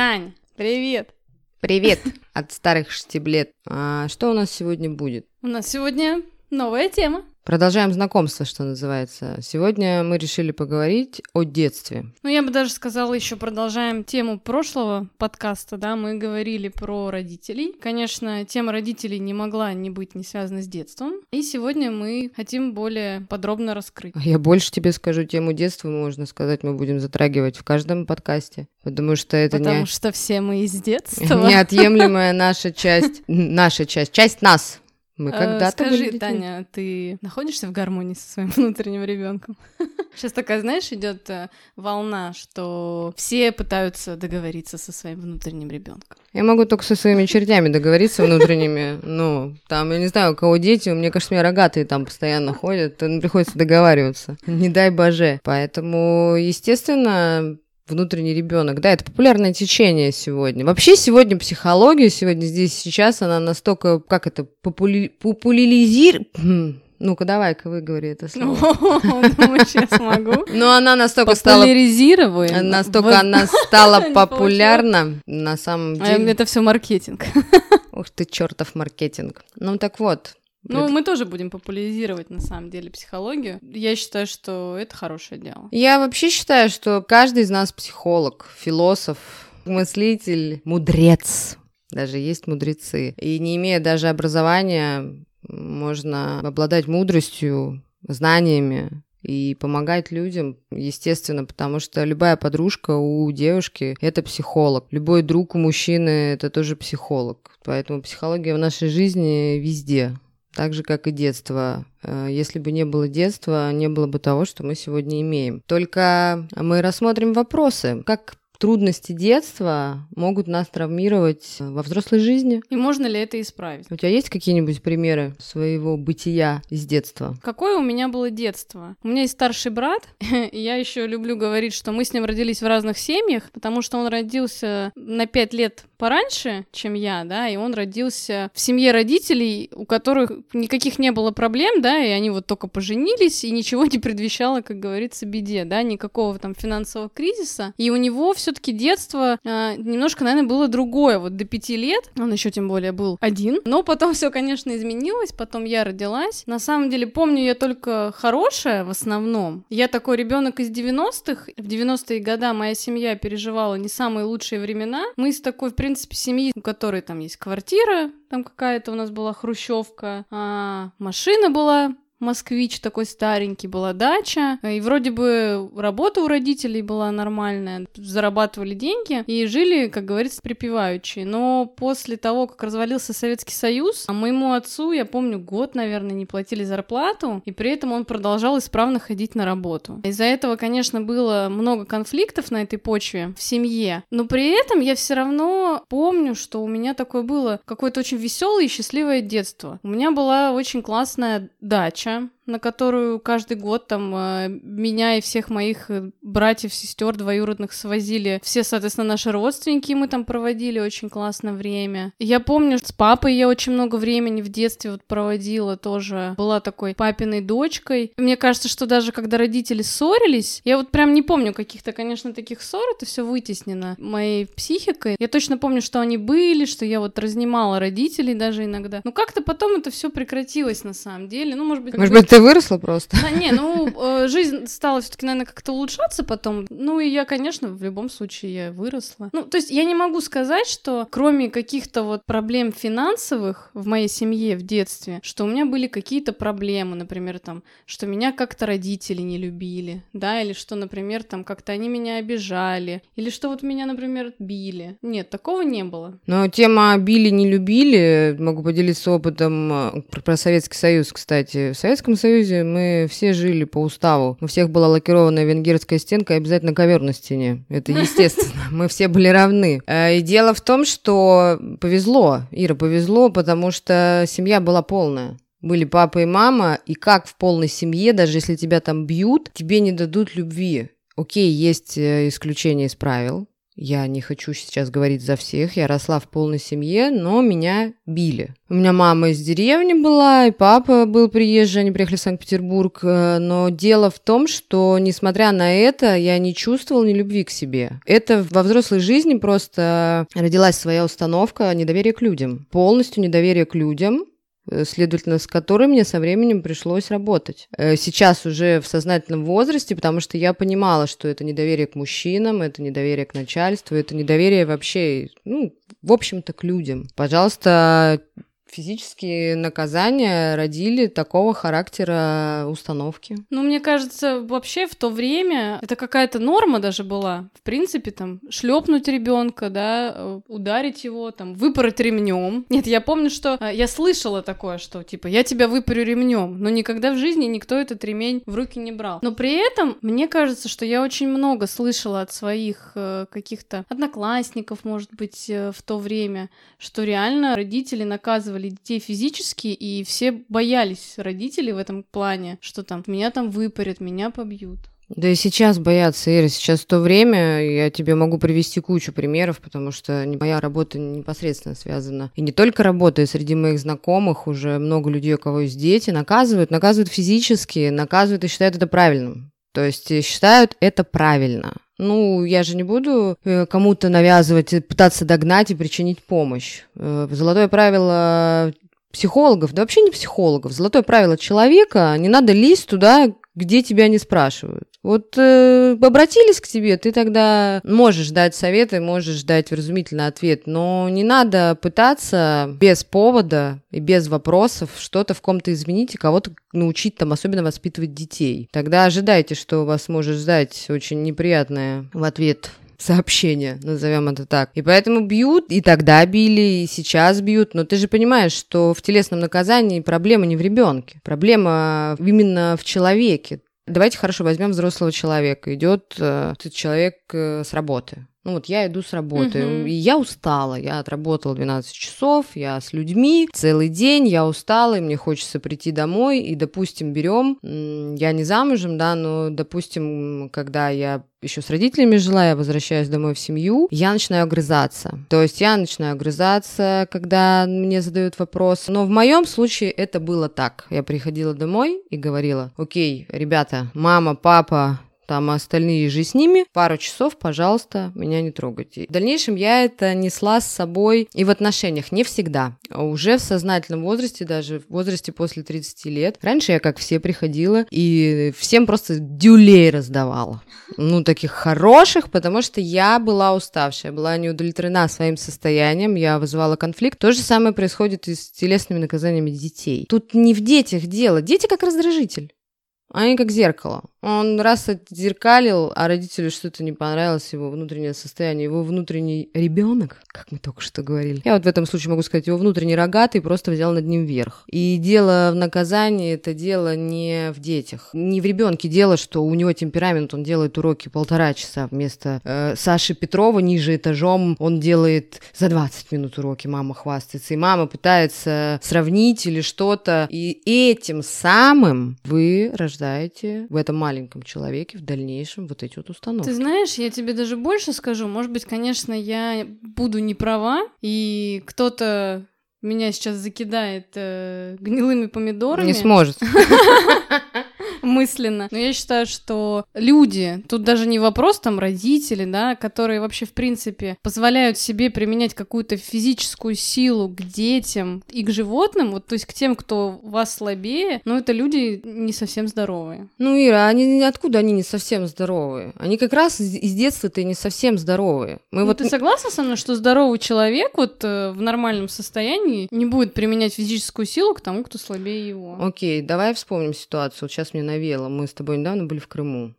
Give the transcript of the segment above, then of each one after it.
Тань, привет! Привет от старых штиблет. А что у нас сегодня будет? У нас сегодня новая тема. Продолжаем знакомство, что называется. Сегодня мы решили поговорить о детстве. Ну, я бы даже сказала, еще продолжаем тему прошлого подкаста, да, мы говорили про родителей. Конечно, тема родителей не могла не быть не связана с детством. И сегодня мы хотим более подробно раскрыть. Я больше тебе скажу, тему детства, можно сказать, мы будем затрагивать в каждом подкасте. Потому что это Потому не... что все мы из детства. неотъемлемая наша часть, наша часть, часть нас. Мы Э, когда-то Скажи, были. Таня, ты находишься в гармонии со своим внутренним ребенком? Сейчас такая, знаешь, идет э, волна, что все пытаются договориться со своим внутренним ребенком. Я могу только со своими чертями договориться внутренними. Ну, там, я не знаю, у кого дети, мне кажется, у меня рогатые там постоянно ходят, приходится договариваться. Не дай боже. Поэтому, естественно, внутренний ребенок. Да, это популярное течение сегодня. Вообще сегодня психология, сегодня здесь сейчас, она настолько, как это, попули... популяризир... Ну-ка, давай-ка выговори это слово. думаю, сейчас могу. Но она настолько стала... Популяризируем. Настолько она стала популярна, на самом А, деле. Это все маркетинг. Ух ты, чертов маркетинг. Ну так вот. Ну, мы тоже будем популяризировать, на самом деле, психологию. Я считаю, что это хорошее дело. Я вообще считаю, что каждый из нас психолог, философ, мыслитель, мудрец. Даже есть мудрецы. И не имея даже образования, можно обладать мудростью, знаниями и помогать людям, естественно, потому что любая подружка у девушки – это психолог. Любой друг у мужчины – это тоже психолог. Поэтому психология в нашей жизни везде. Так же, как и детство. Э, Если бы не было детства, не было бы того, что мы сегодня имеем. Только мы рассмотрим вопросы. Как трудности детства могут нас травмировать во взрослой жизни? И можно ли это исправить? У тебя есть какие-нибудь примеры своего бытия из детства? Какое у меня было детство? У меня есть старший брат, и я еще люблю говорить, что мы с ним родились в разных семьях, потому что он родился на пять лет пораньше, чем я, да, и он родился в семье родителей, у которых никаких не было проблем, да, и они вот только поженились, и ничего не предвещало, как говорится, беде, да, никакого там финансового кризиса. И у него все-таки детство а, немножко, наверное, было другое. Вот до пяти лет, он еще тем более был один, но потом все, конечно, изменилось, потом я родилась. На самом деле, помню я только хорошее в основном. Я такой ребенок из 90-х. В 90-е годы моя семья переживала не самые лучшие времена. Мы из такой, в принципе, семьи, у которой там есть квартира, там какая-то у нас была хрущевка, а, машина была Москвич такой старенький, была дача, и вроде бы работа у родителей была нормальная, зарабатывали деньги и жили, как говорится, припеваючи. Но после того, как развалился Советский Союз, а моему отцу, я помню, год, наверное, не платили зарплату, и при этом он продолжал исправно ходить на работу. Из-за этого, конечно, было много конфликтов на этой почве в семье, но при этом я все равно помню, что у меня такое было какое-то очень веселое и счастливое детство. У меня была очень классная дача, term на которую каждый год там э, меня и всех моих э, братьев, сестер двоюродных свозили. Все, соответственно, наши родственники, мы там проводили очень классное время. Я помню, с папой я очень много времени в детстве вот проводила тоже. Была такой папиной дочкой. Мне кажется, что даже когда родители ссорились, я вот прям не помню каких-то, конечно, таких ссор, это все вытеснено моей психикой. Я точно помню, что они были, что я вот разнимала родителей даже иногда. Но как-то потом это все прекратилось на самом деле. Ну, может быть, Может быть, ты выросла просто? да, не, ну, э, жизнь стала все таки наверное, как-то улучшаться потом. Ну, и я, конечно, в любом случае я выросла. Ну, то есть я не могу сказать, что кроме каких-то вот проблем финансовых в моей семье в детстве, что у меня были какие-то проблемы, например, там, что меня как-то родители не любили, да, или что, например, там, как-то они меня обижали, или что вот меня, например, били. Нет, такого не было. Но тема били, не любили, могу поделиться опытом э, про, про Советский Союз, кстати. В Советском Союзе мы все жили по уставу. У всех была лакированная венгерская стенка и обязательно ковер на стене. Это естественно. Мы все были равны. Э, И дело в том, что повезло. Ира, повезло, потому что семья была полная. Были папа и мама, и как в полной семье, даже если тебя там бьют, тебе не дадут любви. Окей, есть э, исключения из правил, я не хочу сейчас говорить за всех, я росла в полной семье, но меня били. У меня мама из деревни была, и папа был приезжий, они приехали в Санкт-Петербург, э, но дело в том, что, несмотря на это, я не чувствовала ни любви к себе. Это во взрослой жизни просто родилась своя установка недоверия к людям. Полностью недоверие к людям, следовательно, с которой мне со временем пришлось работать. Э, сейчас уже в сознательном возрасте, потому что я понимала, что это недоверие к мужчинам, это недоверие к начальству, это недоверие вообще, ну, в общем-то, к людям. Пожалуйста, физические наказания родили такого характера установки. Ну, мне кажется, вообще в то время это какая-то норма даже была. В принципе, там, шлепнуть ребенка, да, э, ударить его, там, выпороть ремнем. Нет, я помню, что э, я слышала такое, что, типа, я тебя выпорю ремнем, но никогда в жизни никто этот ремень в руки не брал. Но при этом, мне кажется, что я очень много слышала от своих э, каких-то одноклассников, может быть, в то время, что реально родители наказывали наказывали детей физически, и все боялись родителей в этом плане, что там меня там выпарят, меня побьют. Да и сейчас боятся, Ира. Сейчас то время я тебе могу привести кучу примеров, потому что моя работа непосредственно связана. И не только работа, и среди моих знакомых уже много людей, у кого есть дети, наказывают, наказывают физически, наказывают и считают это правильным. То есть считают это правильно. Ну, я же не буду э, кому-то навязывать, пытаться догнать и причинить помощь. Э, золотое правило психологов, да вообще не психологов, золотое правило человека, не надо лезть туда, где тебя не спрашивают. Вот э, обратились к тебе, ты тогда можешь дать советы, можешь дать вразумительный ответ, но не надо пытаться без повода и без вопросов что-то в ком-то изменить и кого-то научить там особенно воспитывать детей. Тогда ожидайте, что вас может ждать очень неприятное в ответ сообщение, назовем это так. И поэтому бьют, и тогда били, и сейчас бьют. Но ты же понимаешь, что в телесном наказании проблема не в ребенке, проблема именно в человеке. Давайте хорошо возьмем взрослого человека. Идет э, человек э, с работы. Ну вот я иду с работы, угу. и я устала, я отработала 12 часов, я с людьми целый день, я устала, и мне хочется прийти домой, и, допустим, берем, я не замужем, да, но, допустим, когда я еще с родителями жила, я возвращаюсь домой в семью, я начинаю огрызаться. То есть я начинаю огрызаться, когда мне задают вопрос. Но в моем случае это было так. Я приходила домой и говорила, окей, ребята, мама, папа, там а остальные же с ними, пару часов, пожалуйста, меня не трогайте. В дальнейшем я это несла с собой и в отношениях, не всегда, а уже в сознательном возрасте, даже в возрасте после 30 лет. Раньше я, как все, приходила и всем просто дюлей раздавала. Ну, таких хороших, потому что я была уставшая, была не удовлетворена своим состоянием, я вызывала конфликт. То же самое происходит и с телесными наказаниями детей. Тут не в детях дело. Дети как раздражитель. Они как зеркало. Он раз отзеркалил, а родителю что-то не понравилось, его внутреннее состояние, его внутренний ребенок, как мы только что говорили. Я вот в этом случае могу сказать, его внутренний рогатый просто взял над ним верх. И дело в наказании, это дело не в детях, не в ребенке дело, что у него темперамент, он делает уроки полтора часа вместо э, Саши Петрова ниже этажом, он делает за 20 минут уроки, мама хвастается, и мама пытается сравнить или что-то, и этим самым вы рождаете в этом маленьком человеке в дальнейшем вот эти вот установки. Ты знаешь, я тебе даже больше скажу. Может быть, конечно, я буду не права, и кто-то меня сейчас закидает э, гнилыми помидорами. Не сможет. мысленно. Но я считаю, что люди, тут даже не вопрос там родители, да, которые вообще в принципе позволяют себе применять какую-то физическую силу к детям и к животным, вот то есть к тем, кто вас слабее, но это люди не совсем здоровые. Ну, Ира, они откуда они не совсем здоровые? Они как раз из детства-то не совсем здоровые. Мы ну, вот... Ты согласна со мной, что здоровый человек вот э, в нормальном состоянии не будет применять физическую силу к тому, кто слабее его? Окей, давай вспомним ситуацию. Вот сейчас мне навеяло. Мы с тобой недавно были в Крыму.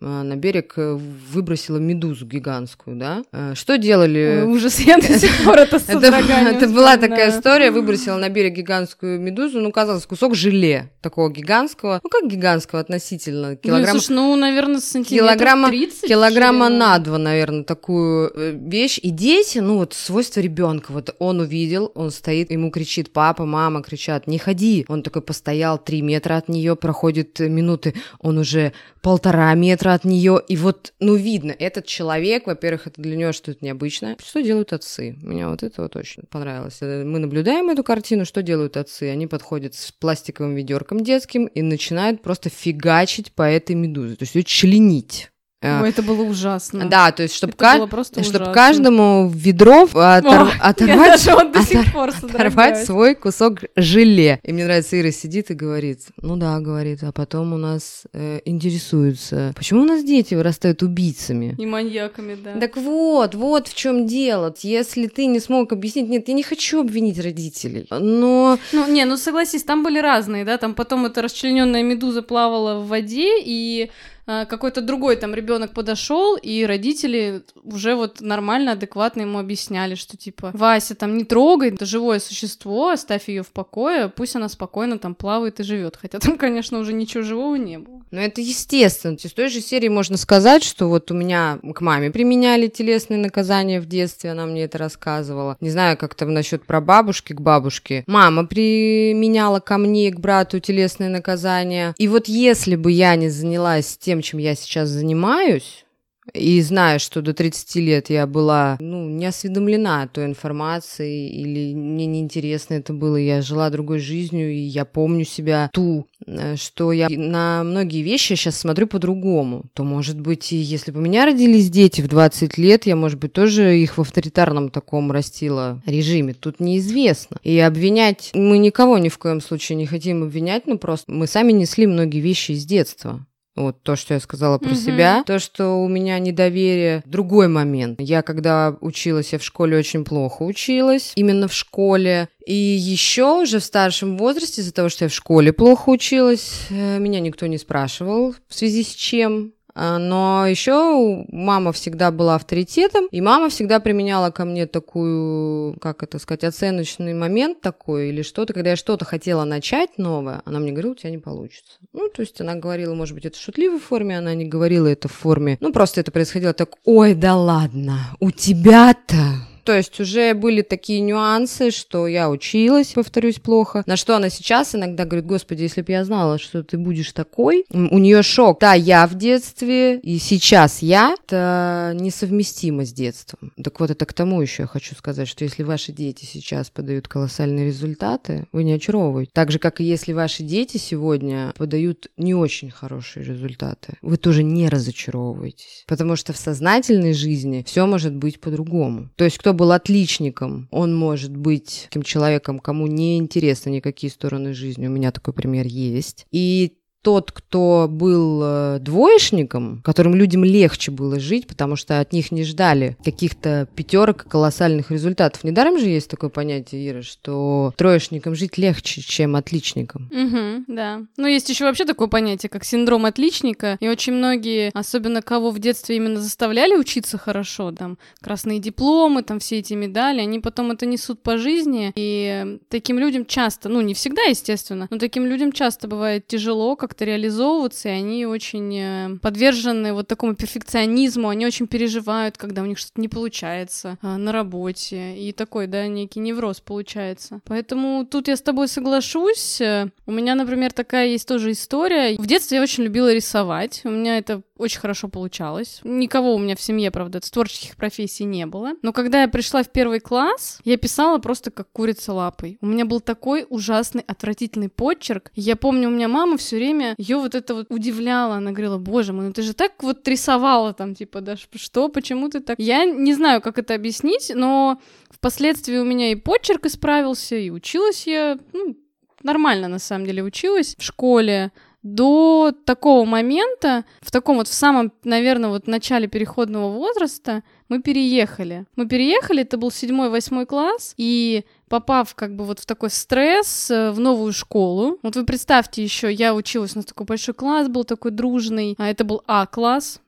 А, на берег э, выбросила медузу гигантскую, да? А, что делали? Ой, ужас, я до сих пор это Это была такая история, выбросила на берег гигантскую медузу, ну, казалось, кусок желе такого гигантского, ну, как гигантского относительно, килограмм... Ну, слушай, ну, наверное, сантиметров килограмма, 30 Килограмма на два, наверное, такую э, вещь. И дети, ну, вот свойство ребенка, вот он увидел, он стоит, ему кричит папа, мама, кричат, не ходи. Он такой постоял три метра от нее, проходит минуты, он уже полтора метра метра от нее, и вот, ну, видно, этот человек, во-первых, это для нее что-то необычное. Что делают отцы? Меня вот это вот очень понравилось. Э, мы наблюдаем эту картину, что делают отцы? Они подходят с пластиковым ведерком детским и начинают просто фигачить по этой медузе, то есть ее членить. Э, Ой, это было ужасно. Да, то есть, чтобы, ка- чтобы каждому ведро отор- О, оторвать, отор- оторвать свой кусок желе. И мне нравится, Ира сидит и говорит, ну да, говорит, а потом у нас э, интересуются, почему у нас дети вырастают убийцами? И маньяками, да. Так вот, вот в чем дело. Если ты не смог объяснить, нет, я не хочу обвинить родителей, но... Ну, не, ну согласись, там были разные, да, там потом эта расчлененная медуза плавала в воде, и какой-то другой там ребенок подошел, и родители уже вот нормально, адекватно ему объясняли, что типа Вася там не трогай, это живое существо, оставь ее в покое, пусть она спокойно там плавает и живет. Хотя там, конечно, уже ничего живого не было. Но это естественно. Из той же серии можно сказать, что вот у меня к маме применяли телесные наказания в детстве, она мне это рассказывала. Не знаю, как там насчет прабабушки к бабушке. Мама применяла ко мне, к брату телесные наказания. И вот если бы я не занялась тем, чем я сейчас занимаюсь, и зная, что до 30 лет я была, ну, не осведомлена той информацией, или мне неинтересно это было, я жила другой жизнью, и я помню себя ту, э, что я на многие вещи сейчас смотрю по-другому, то, может быть, и если бы у меня родились дети в 20 лет, я, может быть, тоже их в авторитарном таком растила режиме. Тут неизвестно. И обвинять мы никого ни в коем случае не хотим обвинять, но просто мы сами несли многие вещи из детства. Вот то, что я сказала про угу. себя. То, что у меня недоверие. Другой момент. Я, когда училась, я в школе очень плохо училась. Именно в школе. И еще уже в старшем возрасте, из-за того, что я в школе плохо училась, э, меня никто не спрашивал, в связи с чем. А, но еще мама всегда была авторитетом, и мама всегда применяла ко мне такую, как это сказать, оценочный момент такой или что-то, когда я что-то хотела начать новое, она мне говорила, у тебя не получится. Ну, то есть она говорила, может быть, это в шутливой форме, она не говорила это в форме, ну, просто это происходило так, ой, да ладно, у тебя-то то есть уже были такие нюансы, что я училась, повторюсь, плохо. На что она сейчас иногда говорит, господи, если бы я знала, что ты будешь такой. У нее шок. Да, я в детстве, и сейчас я. Это несовместимо с детством. Так вот, это к тому еще я хочу сказать, что если ваши дети сейчас подают колоссальные результаты, вы не очаровываете. Так же, как и если ваши дети сегодня подают не очень хорошие результаты, вы тоже не разочаровываетесь. Потому что в сознательной жизни все может быть по-другому. То есть кто был отличником, он может быть таким человеком, кому не интересны никакие стороны жизни. У меня такой пример есть. И тот, кто был э, двоечником, которым людям легче было жить, потому что от них не ждали каких-то пятерок колоссальных результатов. Недаром же есть такое понятие, Ира, что троечникам жить легче, чем отличникам. Угу, да. Ну, есть еще вообще такое понятие, как синдром отличника, и очень многие, особенно кого в детстве именно заставляли учиться хорошо, там, красные дипломы, там, все эти медали, они потом это несут по жизни, и таким людям часто, ну, не всегда, естественно, но таким людям часто бывает тяжело, как как-то реализовываться, и они очень э, подвержены вот такому перфекционизму, они очень переживают, когда у них что-то не получается э, на работе, и такой, да, некий невроз получается. Поэтому тут я с тобой соглашусь. У меня, например, такая есть тоже история. В детстве я очень любила рисовать, у меня это очень хорошо получалось. Никого у меня в семье, правда, с творческих профессий не было. Но когда я пришла в первый класс, я писала просто как курица лапой. У меня был такой ужасный, отвратительный почерк. Я помню, у меня мама все время ее вот это вот удивляла. Она говорила, боже мой, ну ты же так вот рисовала там, типа, да что, почему ты так... Я не знаю, как это объяснить, но впоследствии у меня и почерк исправился, и училась я, ну, нормально на самом деле училась в школе до такого момента, в таком вот в самом, наверное, вот начале переходного возраста, мы переехали. Мы переехали, это был седьмой-восьмой класс, и попав как бы вот в такой стресс э, в новую школу. Вот вы представьте еще, я училась, у нас такой большой класс был такой дружный, а это был А-класс,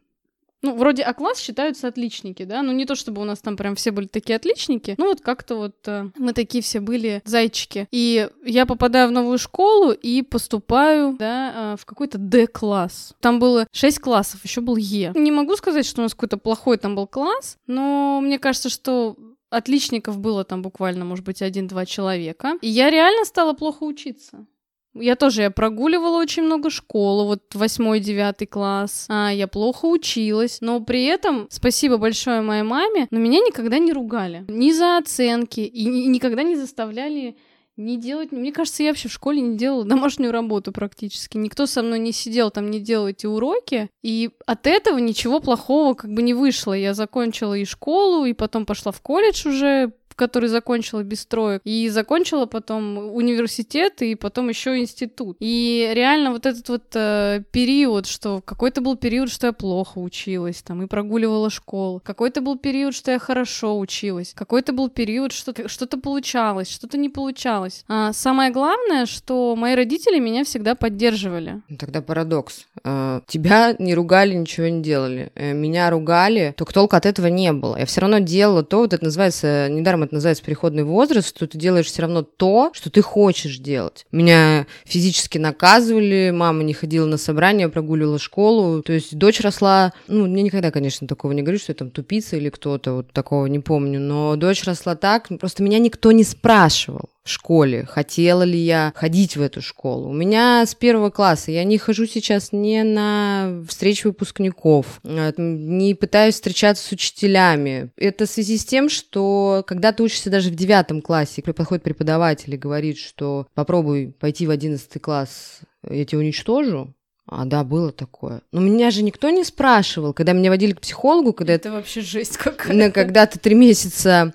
ну, вроде А-класс считаются отличники, да, ну не то чтобы у нас там прям все были такие отличники, ну вот как-то вот э, мы такие все были зайчики. И я попадаю в новую школу и поступаю, да, э, в какой-то Д-класс. Там было 6 классов, еще был Е. Не могу сказать, что у нас какой-то плохой там был класс, но мне кажется, что отличников было там буквально, может быть, один-два человека. И я реально стала плохо учиться. Я тоже, я прогуливала очень много школы, вот восьмой, девятый класс. А, я плохо училась, но при этом, спасибо большое моей маме, но меня никогда не ругали. Ни за оценки, и никогда не заставляли не делать... Мне кажется, я вообще в школе не делала домашнюю работу практически. Никто со мной не сидел там, не делал эти уроки. И от этого ничего плохого как бы не вышло. Я закончила и школу, и потом пошла в колледж уже который закончила без троек, и закончила потом университет, и потом еще институт. И реально вот этот вот э, период, что какой-то был период, что я плохо училась, там, и прогуливала школу, какой-то был период, что я хорошо училась, какой-то был период, что что-то получалось, что-то не получалось. А самое главное, что мои родители меня всегда поддерживали. Тогда парадокс. Э, тебя не ругали, ничего не делали. Э, меня ругали, только толка от этого не было. Я все равно делала то, вот это называется, недаром это называется переходный возраст, что ты делаешь все равно то, что ты хочешь делать. Меня физически наказывали, мама не ходила на собрания, прогуливала школу. То есть дочь росла, ну, мне никогда, конечно, такого не говорю, что я там тупица или кто-то, вот такого не помню, но дочь росла так, просто меня никто не спрашивал в школе, хотела ли я ходить в эту школу. У меня с первого класса, я не хожу сейчас не на встречи выпускников, э, не пытаюсь встречаться с учителями. Это в связи с тем, что когда ты учишься даже в девятом классе, подходит преподаватель и говорит, что попробуй пойти в одиннадцатый класс, я тебя уничтожу, а, да, было такое. Но меня же никто не спрашивал, когда меня водили к психологу, когда... Это вообще жесть какая-то. Когда ты три месяца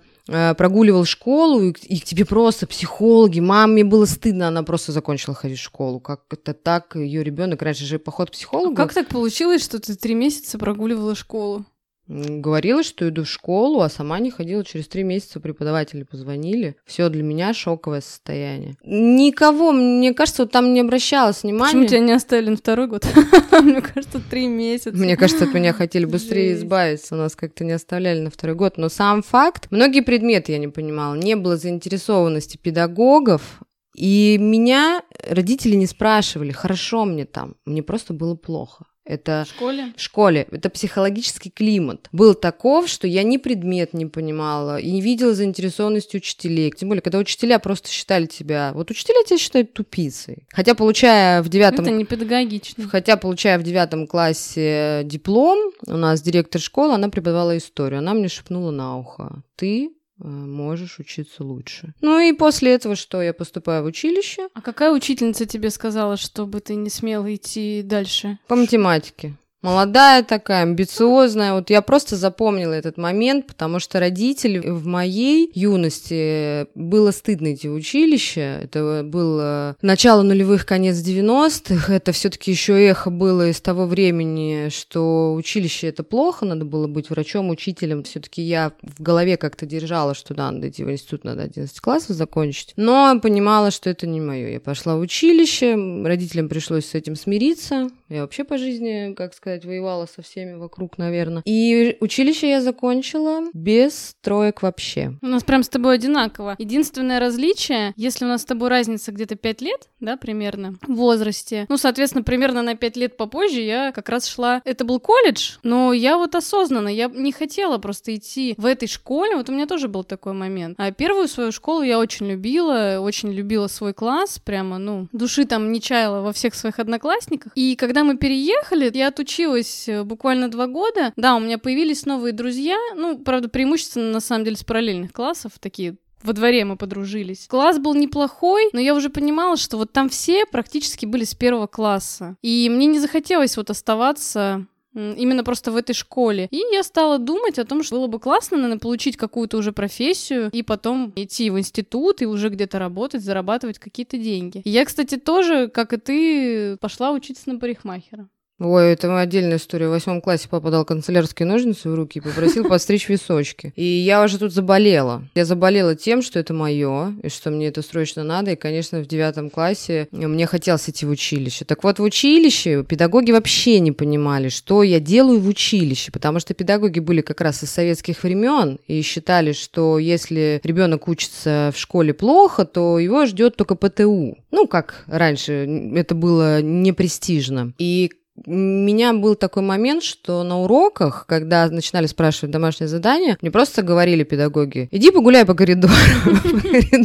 прогуливал школу, и, и тебе просто психологи, маме было стыдно, она просто закончила ходить в школу. Как это так, ее ребенок раньше же поход к психологу. А как так получилось, что ты три месяца прогуливала школу? Говорила, что иду в школу, а сама не ходила. Через три месяца преподаватели позвонили. Все для меня шоковое состояние. Никого, мне кажется, вот там не обращалась внимания. Почему тебя не оставили на второй год? Мне кажется, три месяца. Мне кажется, от меня хотели быстрее избавиться. У нас как-то не оставляли на второй год. Но сам факт, многие предметы я не понимала. Не было заинтересованности педагогов, и меня родители не спрашивали, хорошо мне там, мне просто было плохо. Это в школе? В школе. Это психологический климат. Был таков, что я ни предмет не понимала и не видела заинтересованности учителей. Тем более, когда учителя просто считали тебя... Вот учителя тебя считают тупицей. Хотя, получая в девятом... Это не педагогично. Хотя, получая в девятом классе диплом, у нас директор школы, она преподавала историю. Она мне шепнула на ухо. Ты Э, можешь учиться лучше. Ну и после этого что? Я поступаю в училище. А какая учительница тебе сказала, чтобы ты не смела идти дальше? По математике. Молодая такая, амбициозная. Вот я просто запомнила этот момент, потому что родители в моей юности было стыдно идти в училище. Это было начало нулевых, конец 90-х. Это все-таки еще эхо было из того времени, что училище это плохо, надо было быть врачом, учителем. Все-таки я в голове как-то держала, что да, надо идти в институт, надо 11 классов закончить. Но понимала, что это не мое. Я пошла в училище, родителям пришлось с этим смириться. Я вообще по жизни, как сказать, сказать, воевала со всеми вокруг, наверное. И училище я закончила без троек вообще. У нас прям с тобой одинаково. Единственное различие, если у нас с тобой разница где-то 5 лет, да, примерно, в возрасте, ну, соответственно, примерно на 5 лет попозже я как раз шла... Это был колледж, но я вот осознанно, я не хотела просто идти в этой школе, вот у меня тоже был такой момент. А первую свою школу я очень любила, очень любила свой класс, прямо, ну, души там не чаяла во всех своих одноклассниках. И когда мы переехали, я отучилась училась э, буквально два года, да, у меня появились новые друзья, ну, правда, преимущественно, на самом деле, с параллельных классов, такие во дворе мы подружились. Класс был неплохой, но я уже понимала, что вот там все практически были с первого класса. И мне не захотелось вот оставаться именно просто в этой школе. И я стала думать о том, что было бы классно, наверное, получить какую-то уже профессию и потом идти в институт и уже где-то работать, зарабатывать какие-то деньги. Я, кстати, тоже, как и ты, пошла учиться на парикмахера. Ой, это отдельная история. В восьмом классе папа дал канцелярские ножницы в руки и попросил подстричь височки. И я уже тут заболела. Я заболела тем, что это мое, и что мне это срочно надо. И, конечно, в девятом классе мне хотелось идти в училище. Так вот, в училище педагоги вообще не понимали, что я делаю в училище, потому что педагоги были как раз из советских времен и считали, что если ребенок учится в школе плохо, то его ждет только ПТУ. Ну, как раньше, это было непрестижно. И у меня был такой момент, что на уроках, когда начинали спрашивать домашнее задание, мне просто говорили педагоги, иди погуляй по коридору.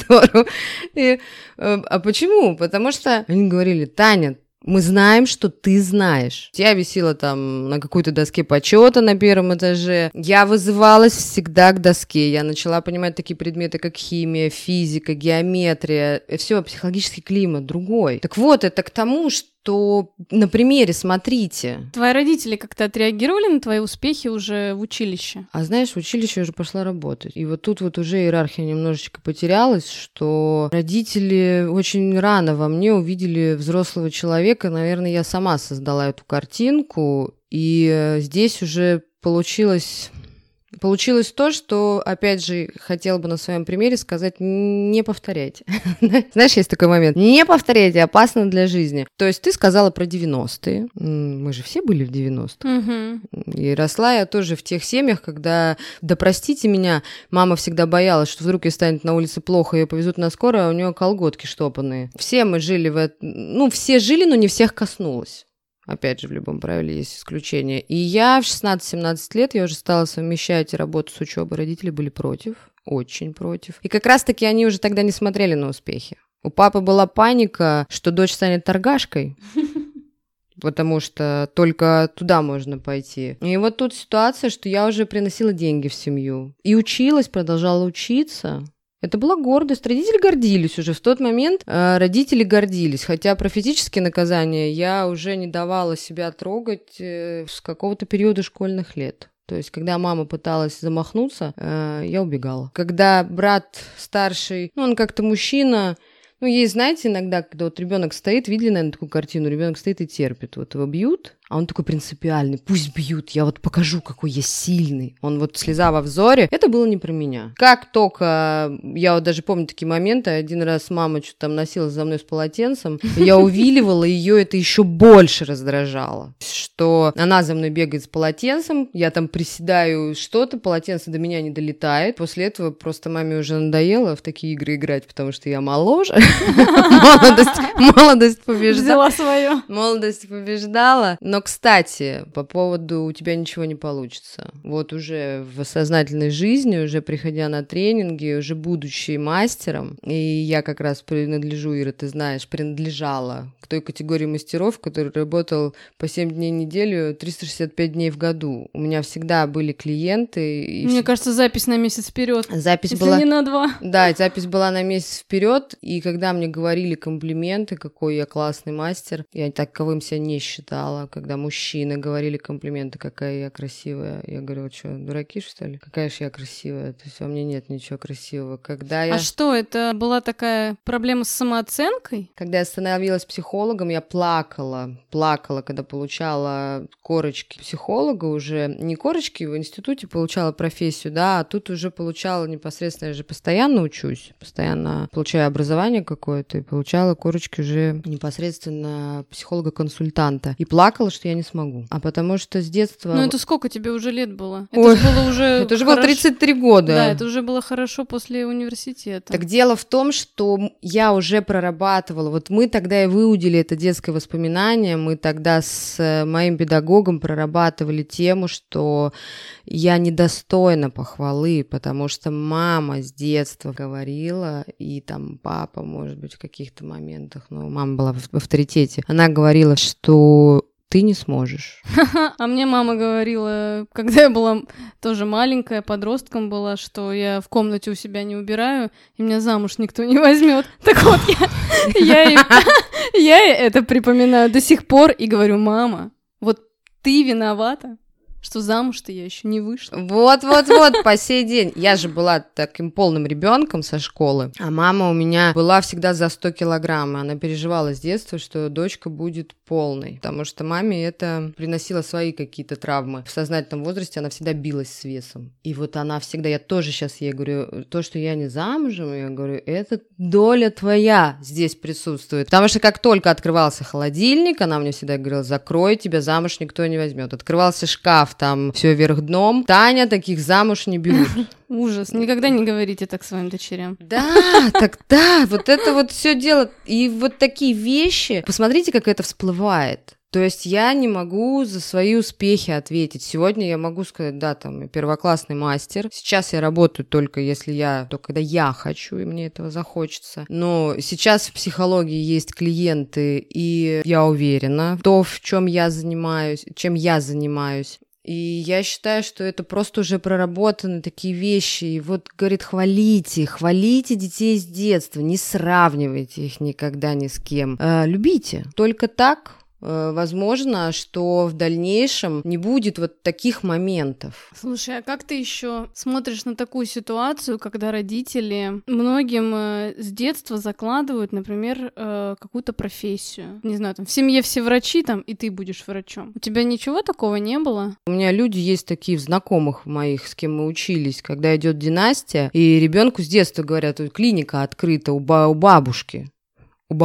По э, А почему? Потому что они говорили, Таня, мы знаем, что ты знаешь. Я висела там на какой-то доске почета на первом этаже. Я вызывалась всегда к доске. Я начала понимать такие предметы, как химия, физика, геометрия. Все, психологический климат другой. Так вот, это к тому, что то на примере смотрите. Твои родители как-то отреагировали на твои успехи уже в училище? А знаешь, в училище уже пошла работать. И вот тут вот уже иерархия немножечко потерялась, что родители очень рано во мне увидели взрослого человека. Наверное, я сама создала эту картинку. И э, здесь уже получилось Получилось то, что, опять же, хотела бы на своем примере сказать, не повторяйте. Знаешь, есть такой момент. Не повторяйте, опасно для жизни. То есть ты сказала про 90-е. Мы же все были в 90-х. И росла я тоже в тех семьях, когда, да простите меня, мама всегда боялась, что вдруг ей станет на улице плохо, ее повезут на скорую, а у нее колготки штопанные. Все мы жили в... Ну, все жили, но не всех коснулось. Опять же, в любом правиле есть исключения. И я в 16-17 лет, я уже стала совмещать работу с учебой. Родители были против, очень против. И как раз-таки они уже тогда не смотрели на успехи. У папы была паника, что дочь станет торгашкой, потому что только туда можно пойти. И вот тут ситуация, что я уже приносила деньги в семью. И училась, продолжала учиться. Это была гордость. Родители гордились уже. В тот момент э, родители гордились. Хотя про физические наказания я уже не давала себя трогать э, с какого-то периода школьных лет. То есть, когда мама пыталась замахнуться, э, я убегала. Когда брат старший, ну, он как-то мужчина, ну, есть, знаете, иногда, когда вот ребенок стоит, видели, наверное, такую картину, ребенок стоит и терпит. Вот его бьют, а он такой принципиальный, пусть бьют, я вот покажу, какой я сильный. Он вот слеза во взоре. Это было не про меня. Как только, я вот даже помню такие моменты, один раз мама что-то там носила за мной с полотенцем, я увиливала, ее это еще больше раздражало. Что она за мной бегает с полотенцем, я там приседаю что-то, полотенце до меня не долетает. После этого просто маме уже надоело в такие игры играть, потому что я моложе. Молодость побеждала. Взяла свое. Молодость побеждала. Но, кстати, по поводу «у тебя ничего не получится». Вот уже в сознательной жизни, уже приходя на тренинги, уже будучи мастером, и я как раз принадлежу, Ира, ты знаешь, принадлежала к той категории мастеров, который работал по 7 дней в неделю, 365 дней в году. У меня всегда были клиенты. И Мне кажется, запись на месяц вперед. Запись Если была... не на два. Да, запись была на месяц вперед, и когда мне говорили комплименты, какой я классный мастер, я таковым себя не считала, когда мужчины говорили комплименты, какая я красивая. Я говорю, что, дураки, что ли? Какая же я красивая? То есть во мне нет ничего красивого. Когда я... А что, это была такая проблема с самооценкой? Когда я становилась психологом, я плакала. Плакала, когда получала корочки психолога уже. Не корочки, в институте получала профессию, да, а тут уже получала непосредственно, я же постоянно учусь, постоянно получаю образование какое-то, и получала корочки уже непосредственно психолога-консультанта. И плакала, что я не смогу. А потому что с детства... Ну это сколько тебе уже лет было? Ой, это же было уже Это же было 33 года. Да, это уже было хорошо после университета. Так дело в том, что я уже прорабатывала. Вот мы тогда и выудили это детское воспоминание. Мы тогда с э, моим педагогом прорабатывали тему, что я недостойна похвалы, потому что мама с детства говорила, и там папа, может быть, в каких-то моментах, но мама была в авторитете, она говорила, что ты не сможешь. А мне мама говорила, когда я была тоже маленькая, подростком была, что я в комнате у себя не убираю, и меня замуж никто не возьмет. Так вот, я, я, я это припоминаю до сих пор и говорю, мама, вот ты виновата, что замуж-то я еще не вышла. Вот-вот-вот, по сей день. Я же была таким полным ребенком со школы, а мама у меня была всегда за 100 килограмм. Она переживала с детства, что дочка будет полной, потому что маме это приносило свои какие-то травмы. В сознательном возрасте она всегда билась с весом. И вот она всегда, я тоже сейчас ей говорю, то, что я не замужем, я говорю, это доля твоя здесь присутствует. Потому что как только открывался холодильник, она мне всегда говорила, закрой, тебя замуж никто не возьмет. Открывался шкаф, там все вверх дном. Таня таких замуж не берут. Ужас. Никогда не говорите так своим дочерям. Да, так да, вот это вот все дело. И вот такие вещи, посмотрите, как это всплывает. То есть я не могу за свои успехи ответить. Сегодня я могу сказать, да, там, я первоклассный мастер. Сейчас я работаю только если я, только когда я хочу, и мне этого захочется. Но сейчас в психологии есть клиенты, и я уверена то, в чем я занимаюсь, чем я занимаюсь. И я считаю, что это просто уже проработаны такие вещи. И вот, говорит, хвалите, хвалите детей с детства, не сравнивайте их никогда ни с кем. Э, любите. Только так возможно, что в дальнейшем не будет вот таких моментов. Слушай, а как ты еще смотришь на такую ситуацию, когда родители многим э, с детства закладывают, например, э, какую-то профессию? Не знаю, там в семье все врачи, там, и ты будешь врачом. У тебя ничего такого не было? У меня люди есть такие в знакомых моих, с кем мы учились, когда идет династия, и ребенку с детства говорят, клиника открыта у, ба- у бабушки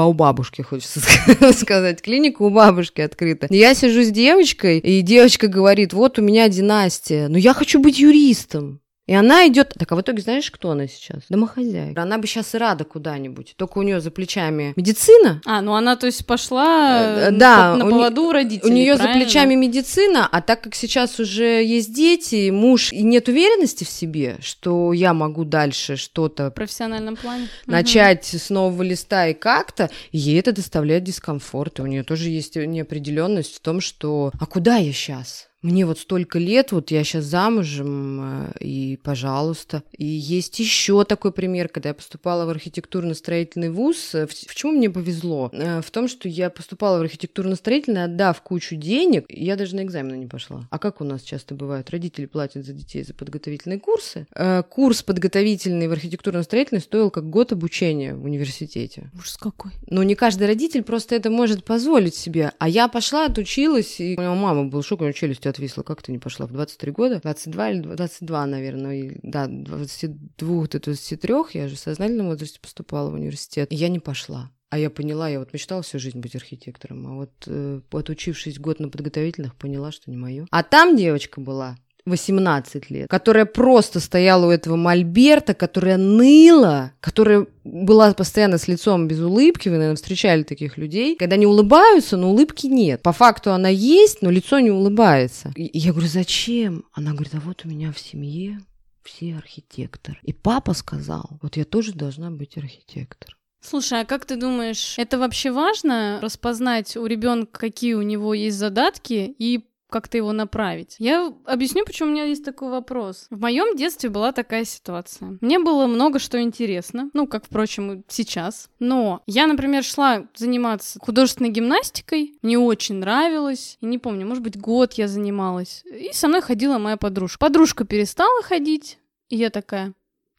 у бабушки, хочется сказать, клиника у бабушки открыта. Я сижу с девочкой, и девочка говорит, вот у меня династия, но я хочу быть юристом. И она идет. Так, а в итоге знаешь, кто она сейчас? Домохозяйка. Она бы сейчас и рада куда-нибудь. Только у нее за плечами медицина. А, ну она, то есть, пошла э, да, на поводу у родителей. У нее за плечами медицина, а так как сейчас уже есть дети, муж, и нет уверенности в себе, что я могу дальше что-то... В профессиональном плане. Начать угу. с нового листа и как-то, ей это доставляет дискомфорт. И у нее тоже есть неопределенность в том, что а куда я сейчас? Мне вот столько лет, вот я сейчас замужем, э, и пожалуйста. И есть еще такой пример, когда я поступала в архитектурно-строительный вуз. Э, в, в чем мне повезло? Э, в том, что я поступала в архитектурно-строительный, отдав кучу денег, я даже на экзамены не пошла. А как у нас часто бывает? Родители платят за детей за подготовительные курсы. Курс подготовительный в архитектурно-строительный стоил как год обучения в университете. Ужас какой. Но не каждый родитель просто это может позволить себе. А я пошла, отучилась, и у меня мама был шок, у нее челюсть отвисла. Как ты не пошла? В 23 года? 22 или 22, наверное. Да, 22 до 23 я же в сознательном возрасте поступала в университет. И я не пошла. А я поняла, я вот мечтала всю жизнь быть архитектором, а вот э, отучившись год на подготовительных, поняла, что не мое. А там девочка была, 18 лет, которая просто стояла у этого мольберта, которая ныла, которая была постоянно с лицом без улыбки, вы, наверное, встречали таких людей, когда они улыбаются, но улыбки нет. По факту она есть, но лицо не улыбается. И я говорю, зачем? Она говорит, а вот у меня в семье все архитектор. И папа сказал, вот я тоже должна быть архитектор. Слушай, а как ты думаешь, это вообще важно распознать у ребенка, какие у него есть задатки, и как-то его направить. Я объясню, почему у меня есть такой вопрос. В моем детстве была такая ситуация. Мне было много что интересно, ну, как, впрочем, сейчас. Но я, например, шла заниматься художественной гимнастикой, мне очень нравилось. Не помню, может быть, год я занималась. И со мной ходила моя подружка. Подружка перестала ходить, и я такая,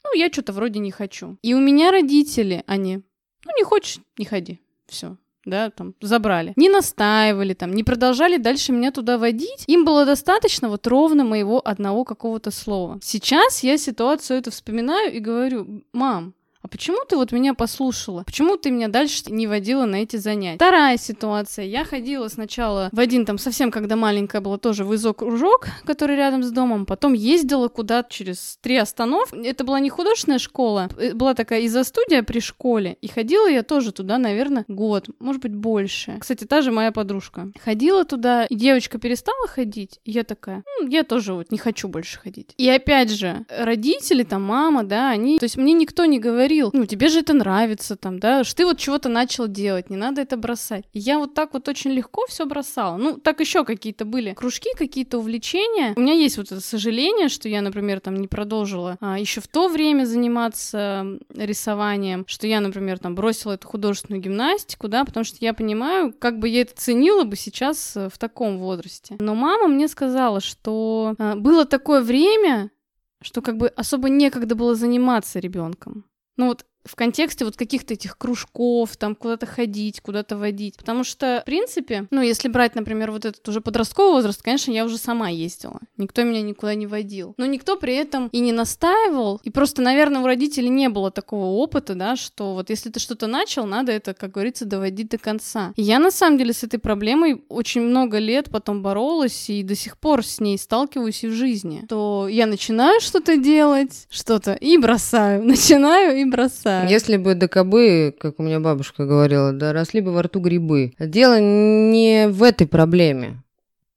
ну, я что-то вроде не хочу. И у меня родители, они, ну, не хочешь, не ходи. Все, да, там, забрали. Не настаивали там, не продолжали дальше меня туда водить. Им было достаточно вот ровно моего одного какого-то слова. Сейчас я ситуацию эту вспоминаю и говорю, мам, а почему ты вот меня послушала? Почему ты меня дальше не водила на эти занятия? Вторая ситуация. Я ходила сначала в один там совсем, когда маленькая была, тоже в изо-кружок, который рядом с домом. Потом ездила куда-то через три остановки. Это была не художественная школа, э, была такая изо-студия при школе. И ходила я тоже туда, наверное, год, может быть, больше. Кстати, та же моя подружка. Ходила туда, и девочка перестала ходить. Я такая, ну, я тоже вот не хочу больше ходить. И опять же, родители, там, мама, да, они... То есть мне никто не говорит, говорил, ну, тебе же это нравится, там, да, что ты вот чего-то начал делать, не надо это бросать. И я вот так вот очень легко все бросала. Ну, так еще какие-то были кружки, какие-то увлечения. У меня есть вот это сожаление, что я, например, там не продолжила а, еще в то время заниматься рисованием, что я, например, там бросила эту художественную гимнастику, да, потому что я понимаю, как бы я это ценила бы сейчас э, в таком возрасте. Но мама мне сказала, что а, было такое время, что как бы особо некогда было заниматься ребенком. Ну вот в контексте вот каких-то этих кружков, там куда-то ходить, куда-то водить. Потому что, в принципе, ну, если брать, например, вот этот уже подростковый возраст, конечно, я уже сама ездила. Никто меня никуда не водил. Но никто при этом и не настаивал. И просто, наверное, у родителей не было такого опыта, да, что вот если ты что-то начал, надо это, как говорится, доводить до конца. И я, на самом деле, с этой проблемой очень много лет потом боролась и до сих пор с ней сталкиваюсь и в жизни. То я начинаю что-то делать, что-то и бросаю, начинаю и бросаю просто. Если бы ДКБ, как у меня бабушка говорила, да, росли бы во рту грибы. Дело не в этой проблеме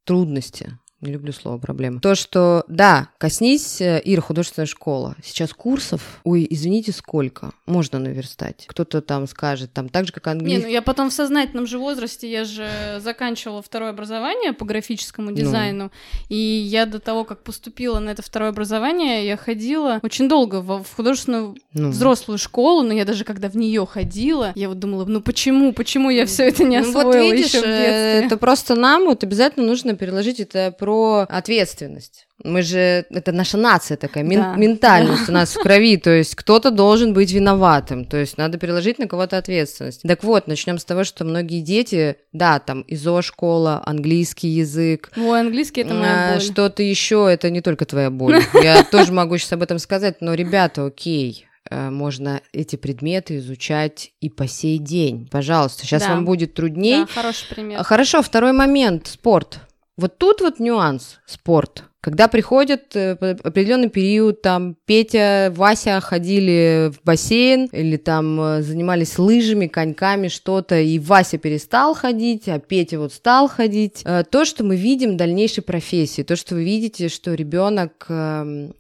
трудности. Не люблю слово проблема. То, что, да, коснись, э, Ира, художественная школа. Сейчас курсов, ой, извините, сколько? Можно наверстать. Кто-то там скажет, там так же, как английский. Не, ну я потом в сознательном же возрасте, я же заканчивала второе образование по графическому ну. дизайну, ну. и я до того, как поступила на это второе образование, я ходила очень долго в, в художественную ну. взрослую школу, но я даже когда в нее ходила, я вот думала, ну почему, почему я все это не освоила ну, вот видишь, еще в детстве? это просто нам вот обязательно нужно переложить это про про ответственность. Мы же, это наша нация такая, мен, да. ментальность у нас в крови, то есть кто-то должен быть виноватым, то есть надо переложить на кого-то ответственность. Так вот, начнем с того, что многие дети, да, там ИЗО школа, английский язык. Ой, английский это моя боль. Что-то еще, это не только твоя боль. Я тоже могу сейчас об этом сказать, но, ребята, окей, э, можно эти предметы изучать и по сей день. Пожалуйста, сейчас да. вам будет трудней. Да, хороший пример. Хорошо, второй момент, спорт. Вот тут вот нюанс спорт. Когда приходит э, определенный период, там Петя, Вася ходили в бассейн или там э, занимались лыжами, коньками, что-то, и Вася перестал ходить, а Петя вот стал ходить. Э, то, что мы видим в дальнейшей профессии, то, что вы видите, что ребенок эм,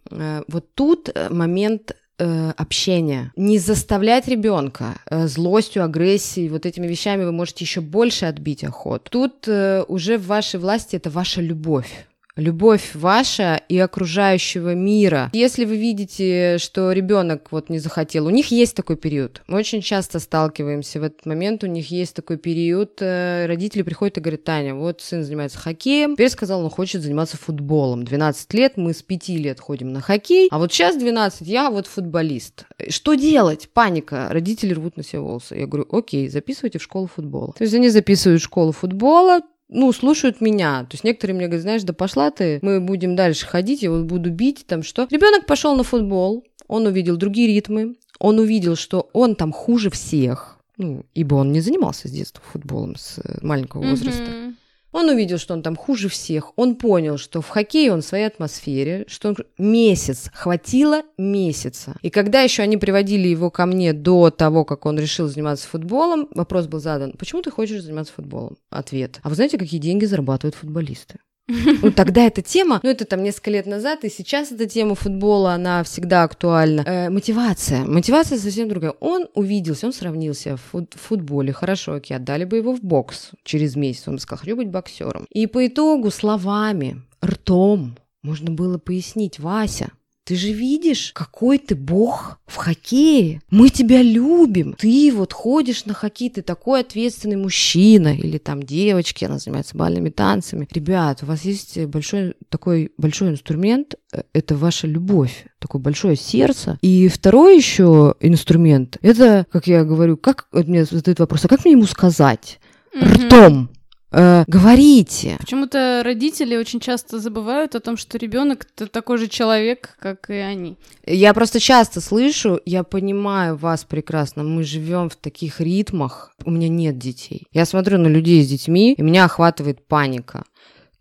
вот тут момент э, общения. Не заставлять ребенка э, злостью, агрессией, вот этими вещами вы можете еще больше отбить охоту. Тут э, уже в вашей власти это ваша любовь любовь ваша и окружающего мира. Если вы видите, что ребенок вот не захотел, у них есть такой период. Мы очень часто сталкиваемся в этот момент, у них есть такой период. Э, родители приходят и говорят, Таня, вот сын занимается хоккеем, теперь сказал, он хочет заниматься футболом. 12 лет, мы с 5 лет ходим на хоккей, а вот сейчас 12, я вот футболист. Что делать? Паника. Родители рвут на себе волосы. Я говорю, окей, записывайте в школу футбола. То есть они записывают в школу футбола, ну, слушают меня. То есть некоторые мне говорят, знаешь, да пошла ты, мы будем дальше ходить, я вот буду бить, там что. Ребенок пошел на футбол, он увидел другие ритмы, он увидел, что он там хуже всех, ну, ибо он не занимался с детства футболом с э, маленького возраста. Mm-hmm. Он увидел, что он там хуже всех. Он понял, что в хоккее он в своей атмосфере, что он... месяц, хватило месяца. И когда еще они приводили его ко мне до того, как он решил заниматься футболом, вопрос был задан, почему ты хочешь заниматься футболом? Ответ. А вы знаете, какие деньги зарабатывают футболисты? Ну, тогда эта тема, ну, это там несколько лет назад, и сейчас эта тема футбола, она всегда актуальна. Э, мотивация. Мотивация совсем другая. Он увиделся, он сравнился в футболе. Хорошо, окей, отдали бы его в бокс через месяц. Он бы сказал, хочу быть боксером. И по итогу словами, ртом можно было пояснить, Вася, ты же видишь, какой ты бог в хоккее. Мы тебя любим. Ты вот ходишь на хоккей, ты такой ответственный мужчина. Или там девочки, она занимается бальными танцами. Ребят, у вас есть большой такой большой инструмент. Э, это ваша любовь. Такое большое сердце. И второй еще инструмент, это, как я говорю, как, вот мне задают вопрос, а как мне ему сказать? Ртом э, говорите. Почему-то родители очень часто забывают о том, что ребенок это такой же человек, как и они. Я просто часто слышу, я понимаю вас прекрасно, мы живем в таких ритмах, у меня нет детей. Я смотрю на людей с детьми, и меня охватывает паника.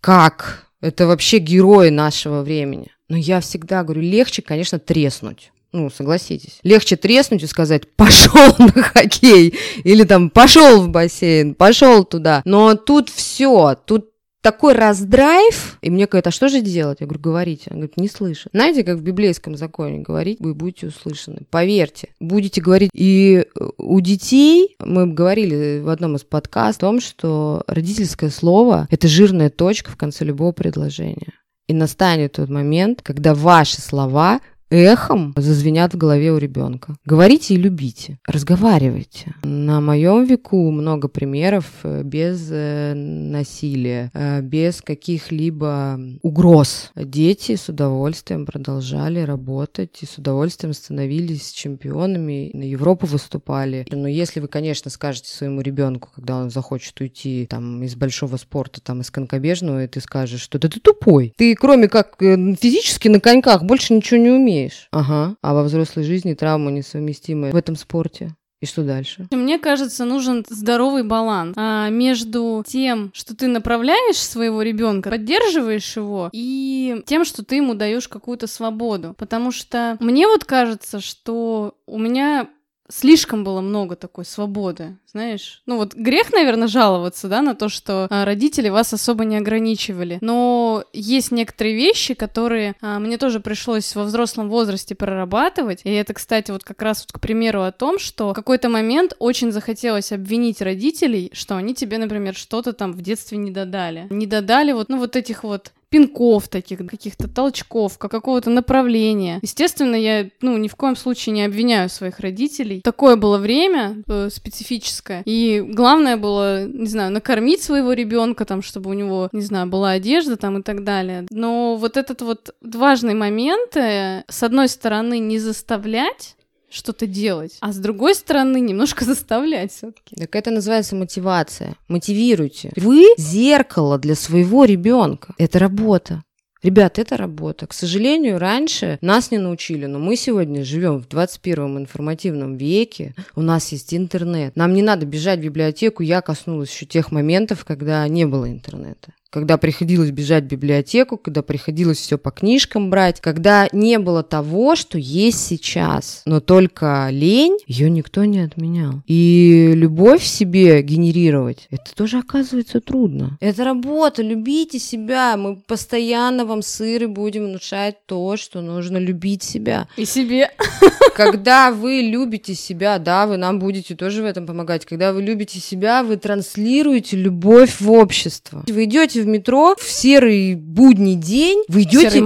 Как? Это вообще герои нашего времени. Но я всегда говорю, легче, конечно, треснуть. Ну, согласитесь. Легче треснуть и сказать «пошел на хоккей» или там «пошел в бассейн», «пошел туда». Но тут все, тут такой раздрайв, и мне говорят, а что же делать? Я говорю, говорите. Он говорит, не слышу. Знаете, как в библейском законе говорить, вы будете услышаны. Поверьте, будете говорить. И у детей, мы говорили в одном из подкастов о том, что родительское слово – это жирная точка в конце любого предложения. И настанет тот момент, когда ваши слова эхом зазвенят в голове у ребенка. Говорите и любите, разговаривайте. На моем веку много примеров э, без э, насилия, э, без каких-либо угроз. Дети с удовольствием продолжали работать и с удовольствием становились чемпионами, на Европу выступали. Но если вы, конечно, скажете своему ребенку, когда он захочет уйти там из большого спорта, там из конькобежного, и ты скажешь, что да ты тупой, ты кроме как физически на коньках больше ничего не умеешь умеешь. Ага. А во взрослой жизни травма несовместимая в этом спорте. И что дальше? Мне кажется, нужен здоровый баланс а, между тем, что ты направляешь своего ребенка, поддерживаешь его, и тем, что ты ему даешь какую-то свободу. Потому что мне вот кажется, что у меня слишком было много такой свободы, знаешь. Ну вот грех, наверное, жаловаться, да, на то, что а, родители вас особо не ограничивали. Но есть некоторые вещи, которые а, мне тоже пришлось во взрослом возрасте прорабатывать. И это, кстати, вот как раз вот к примеру о том, что в какой-то момент очень захотелось обвинить родителей, что они тебе, например, что-то там в детстве не додали. Не додали вот, ну, вот этих вот пинков таких, каких-то толчков, какого-то направления. Естественно, я, ну, ни в коем случае не обвиняю своих родителей. Такое было время э, специфическое. И главное было, не знаю, накормить своего ребенка, там, чтобы у него, не знаю, была одежда там и так далее. Но вот этот вот важный момент, э, с одной стороны, не заставлять что-то делать, а с другой стороны немножко заставлять все-таки. Так это называется мотивация. Мотивируйте. Вы зеркало для своего ребенка. Это работа. Ребят, это работа. К сожалению, раньше нас не научили, но мы сегодня живем в 21 информативном веке, у нас есть интернет. Нам не надо бежать в библиотеку, я коснулась еще тех моментов, когда не было интернета когда приходилось бежать в библиотеку, когда приходилось все по книжкам брать, когда не было того, что есть сейчас, но только лень, ее никто не отменял. И любовь в себе генерировать, это тоже оказывается трудно. Это работа, любите себя, мы постоянно вам сыры будем внушать то, что нужно любить себя. И себе. Когда вы любите себя, да, вы нам будете тоже в этом помогать. Когда вы любите себя, вы транслируете любовь в общество. Вы идете в метро в серый будний день, вы идете,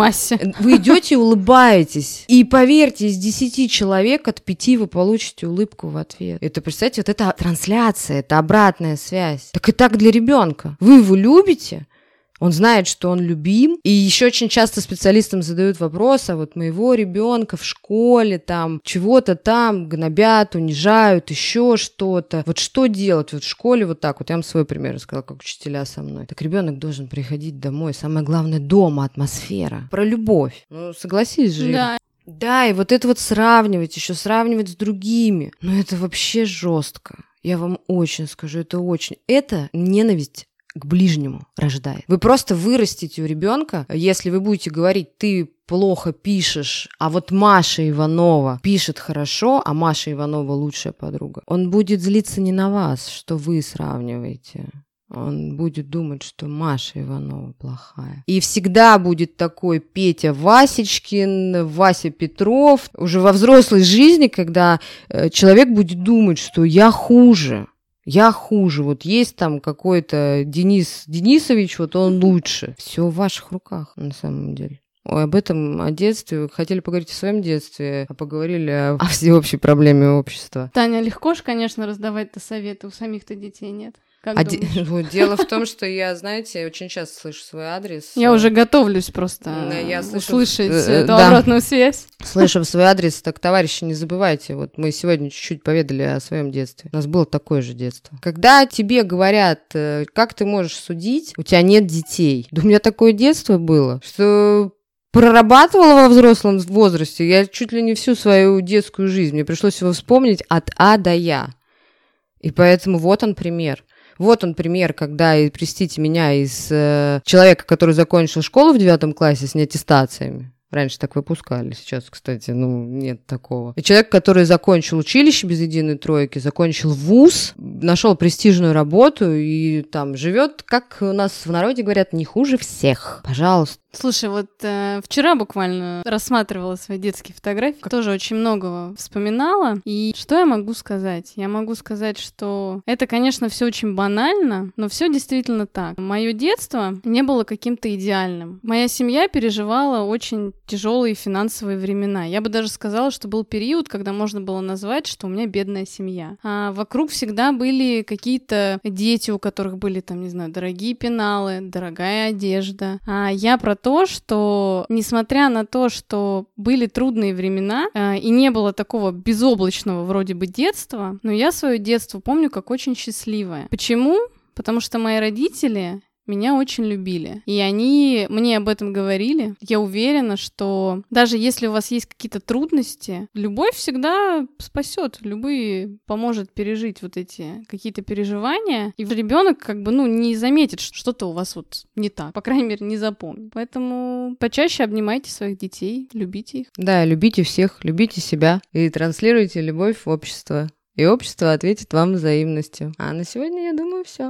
вы идете и улыбаетесь. И поверьте, из 10 человек от 5 вы получите улыбку в ответ. Это, представьте, вот это трансляция, это обратная связь. Так и так для ребенка. Вы его любите, он знает, что он любим. И еще очень часто специалистам задают вопрос, а вот моего ребенка в школе там чего-то там гнобят, унижают, еще что-то. Вот что делать? Вот в школе вот так вот. Я вам свой пример рассказала, как учителя со мной. Так ребенок должен приходить домой. Самое главное дома атмосфера. Про любовь. Ну, согласись же. Да. Да, и вот это вот сравнивать, еще сравнивать с другими. Ну, это вообще жестко. Я вам очень скажу, это очень. Это ненависть к ближнему рождает. Вы просто вырастите у ребенка, если вы будете говорить, ты плохо пишешь, а вот Маша Иванова пишет хорошо, а Маша Иванова лучшая подруга. Он будет злиться не на вас, что вы сравниваете. Он будет думать, что Маша Иванова плохая. И всегда будет такой Петя Васечкин, Вася Петров. Уже во взрослой жизни, когда э, человек будет думать, что я хуже, я хуже, вот есть там какой-то Денис Денисович, вот он лучше. Все в ваших руках, на самом деле. Ой, об этом, о детстве. Хотели поговорить о своем детстве, а поговорили о, о всеобщей проблеме общества. Таня, легко же, конечно, раздавать-то советы, у самих-то детей нет. Как а де- дело в том, что я, знаете, очень часто слышу свой адрес. Я уже готовлюсь просто я слышу, услышать э, эту да. обратную связь. Слышу свой адрес, так, товарищи, не забывайте, вот мы сегодня чуть-чуть поведали о своем детстве. У нас было такое же детство. Когда тебе говорят, э, как ты можешь судить, у тебя нет детей. Да у меня такое детство было, что прорабатывала во взрослом возрасте. Я чуть ли не всю свою детскую жизнь. Мне пришлось его вспомнить от А до Я. И поэтому вот он пример. Вот он пример, когда, и простите меня, из э, человека, который закончил школу в девятом классе с неаттестациями, Раньше так выпускали, сейчас, кстати, ну, нет такого. И человек, который закончил училище без единой тройки, закончил вуз, нашел престижную работу и там живет, как у нас в народе говорят, не хуже всех. Пожалуйста. Слушай, вот э, вчера буквально рассматривала свои детские фотографии, тоже очень многого вспоминала. И что я могу сказать? Я могу сказать, что это, конечно, все очень банально, но все действительно так. Мое детство не было каким-то идеальным. Моя семья переживала очень тяжелые финансовые времена. Я бы даже сказала, что был период, когда можно было назвать, что у меня бедная семья. А вокруг всегда были какие-то дети, у которых были там, не знаю, дорогие пеналы, дорогая одежда. А я про то, что несмотря на то, что были трудные времена э, и не было такого безоблачного вроде бы детства, но я свое детство помню как очень счастливое. Почему? Потому что мои родители меня очень любили. И они мне об этом говорили. Я уверена, что даже если у вас есть какие-то трудности, любовь всегда спасет, любые поможет пережить вот эти какие-то переживания. И ребенок как бы, ну, не заметит, что что-то у вас вот не так. По крайней мере, не запомнит. Поэтому почаще обнимайте своих детей, любите их. Да, любите всех, любите себя и транслируйте любовь в общество. И общество ответит вам взаимностью. А на сегодня, я думаю, все.